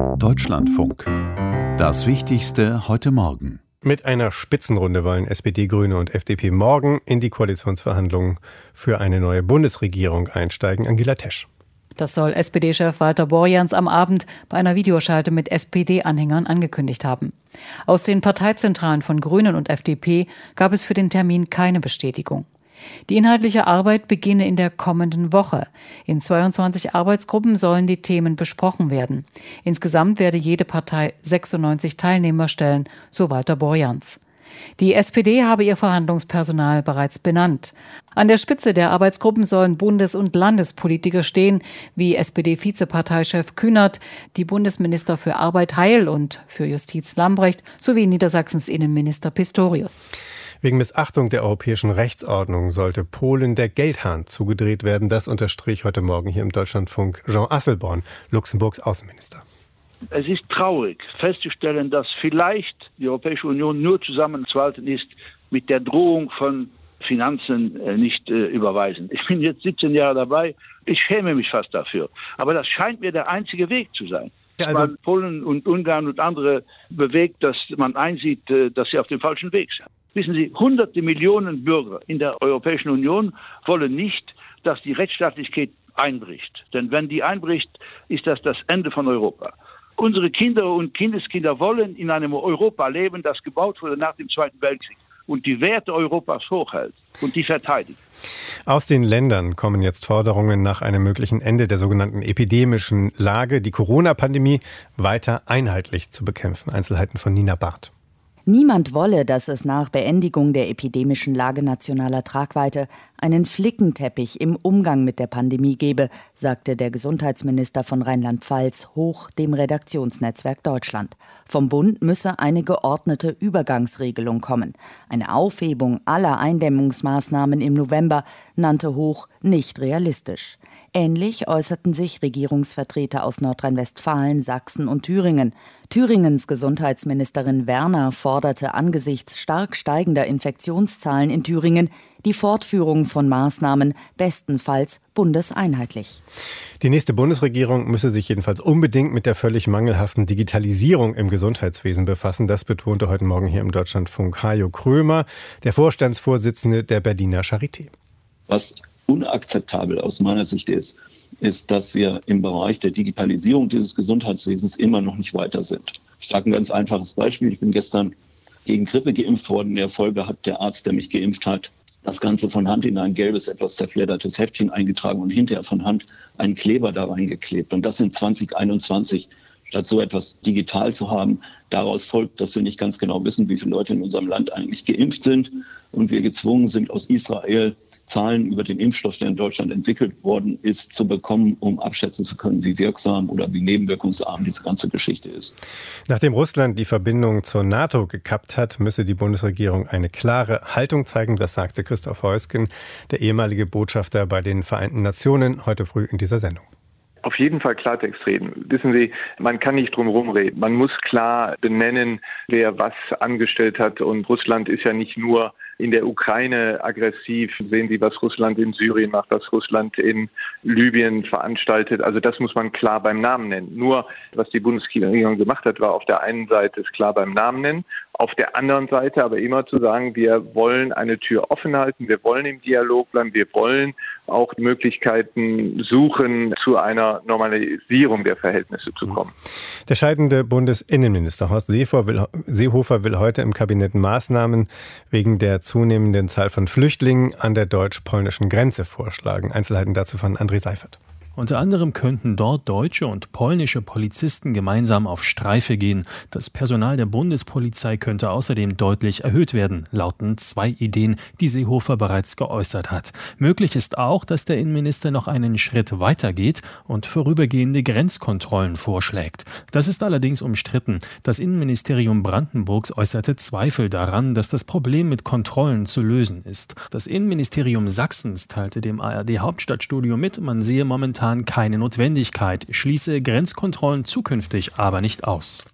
Deutschlandfunk. Das Wichtigste heute Morgen. Mit einer Spitzenrunde wollen SPD, Grüne und FDP morgen in die Koalitionsverhandlungen für eine neue Bundesregierung einsteigen. Angela Tesch. Das soll SPD-Chef Walter Borjans am Abend bei einer Videoschalte mit SPD-Anhängern angekündigt haben. Aus den Parteizentralen von Grünen und FDP gab es für den Termin keine Bestätigung. Die inhaltliche Arbeit beginne in der kommenden Woche. In 22 Arbeitsgruppen sollen die Themen besprochen werden. Insgesamt werde jede Partei 96 Teilnehmer stellen, so Walter Borjans. Die SPD habe ihr Verhandlungspersonal bereits benannt. An der Spitze der Arbeitsgruppen sollen Bundes- und Landespolitiker stehen, wie SPD-Vizeparteichef Kühnert, die Bundesminister für Arbeit Heil und für Justiz Lambrecht sowie Niedersachsens Innenminister Pistorius. Wegen Missachtung der europäischen Rechtsordnung sollte Polen der Geldhahn zugedreht werden. Das unterstrich heute Morgen hier im Deutschlandfunk Jean Asselborn, Luxemburgs Außenminister. Es ist traurig festzustellen, dass vielleicht die Europäische Union nur zusammenzuhalten ist mit der Drohung von Finanzen äh, nicht äh, überweisen. Ich bin jetzt 17 Jahre dabei. Ich schäme mich fast dafür. Aber das scheint mir der einzige Weg zu sein. Ja, also Weil Polen und Ungarn und andere bewegt, dass man einsieht, äh, dass sie auf dem falschen Weg sind. Wissen Sie, hunderte Millionen Bürger in der Europäischen Union wollen nicht, dass die Rechtsstaatlichkeit einbricht. Denn wenn die einbricht, ist das das Ende von Europa. Unsere Kinder und Kindeskinder wollen in einem Europa leben, das gebaut wurde nach dem Zweiten Weltkrieg und die Werte Europas hochhält und die verteidigt. Aus den Ländern kommen jetzt Forderungen nach einem möglichen Ende der sogenannten epidemischen Lage, die Corona-Pandemie weiter einheitlich zu bekämpfen. Einzelheiten von Nina Barth. Niemand wolle, dass es nach Beendigung der epidemischen Lage nationaler Tragweite einen Flickenteppich im Umgang mit der Pandemie gebe, sagte der Gesundheitsminister von Rheinland-Pfalz hoch dem Redaktionsnetzwerk Deutschland. Vom Bund müsse eine geordnete Übergangsregelung kommen. Eine Aufhebung aller Eindämmungsmaßnahmen im November nannte Hoch nicht realistisch. Ähnlich äußerten sich Regierungsvertreter aus Nordrhein-Westfalen, Sachsen und Thüringen. Thüringens Gesundheitsministerin Werner forderte angesichts stark steigender Infektionszahlen in Thüringen die Fortführung von Maßnahmen bestenfalls bundeseinheitlich. Die nächste Bundesregierung müsse sich jedenfalls unbedingt mit der völlig mangelhaften Digitalisierung im Gesundheitswesen befassen. Das betonte heute Morgen hier im Deutschlandfunk Hajo Krömer, der Vorstandsvorsitzende der Berliner Charité. Was unakzeptabel aus meiner Sicht ist, ist, dass wir im Bereich der Digitalisierung dieses Gesundheitswesens immer noch nicht weiter sind. Ich sage ein ganz einfaches Beispiel. Ich bin gestern gegen Grippe geimpft worden. In der Folge hat der Arzt, der mich geimpft hat, das Ganze von Hand in ein gelbes, etwas zerfleddertes Heftchen eingetragen und hinterher von Hand einen Kleber da reingeklebt. Und das in 2021 statt so etwas digital zu haben. Daraus folgt, dass wir nicht ganz genau wissen, wie viele Leute in unserem Land eigentlich geimpft sind und wir gezwungen sind, aus Israel Zahlen über den Impfstoff, der in Deutschland entwickelt worden ist, zu bekommen, um abschätzen zu können, wie wirksam oder wie nebenwirkungsarm diese ganze Geschichte ist. Nachdem Russland die Verbindung zur NATO gekappt hat, müsse die Bundesregierung eine klare Haltung zeigen. Das sagte Christoph Heusgen, der ehemalige Botschafter bei den Vereinten Nationen, heute früh in dieser Sendung auf jeden Fall Klartext reden. Wissen Sie, man kann nicht drum herum reden. Man muss klar benennen, wer was angestellt hat. Und Russland ist ja nicht nur in der Ukraine aggressiv. Sehen Sie, was Russland in Syrien macht, was Russland in Libyen veranstaltet. Also das muss man klar beim Namen nennen. Nur, was die Bundesregierung gemacht hat, war auf der einen Seite es klar beim Namen nennen, auf der anderen Seite aber immer zu sagen, wir wollen eine Tür offen halten, wir wollen im Dialog bleiben, wir wollen auch Möglichkeiten suchen, zu einer Normalisierung der Verhältnisse zu kommen. Der scheidende Bundesinnenminister Horst Seehofer will, Seehofer will heute im Kabinett Maßnahmen wegen der zunehmenden Zahl von Flüchtlingen an der deutsch-polnischen Grenze vorschlagen. Einzelheiten dazu von André Seifert. Unter anderem könnten dort deutsche und polnische Polizisten gemeinsam auf Streife gehen. Das Personal der Bundespolizei könnte außerdem deutlich erhöht werden, lauten zwei Ideen, die Seehofer bereits geäußert hat. Möglich ist auch, dass der Innenminister noch einen Schritt weiter geht und vorübergehende Grenzkontrollen vorschlägt. Das ist allerdings umstritten. Das Innenministerium Brandenburgs äußerte Zweifel daran, dass das Problem mit Kontrollen zu lösen ist. Das Innenministerium Sachsens teilte dem ARD Hauptstadtstudio mit, man sehe momentan momentan keine Notwendigkeit, schließe Grenzkontrollen zukünftig aber nicht aus.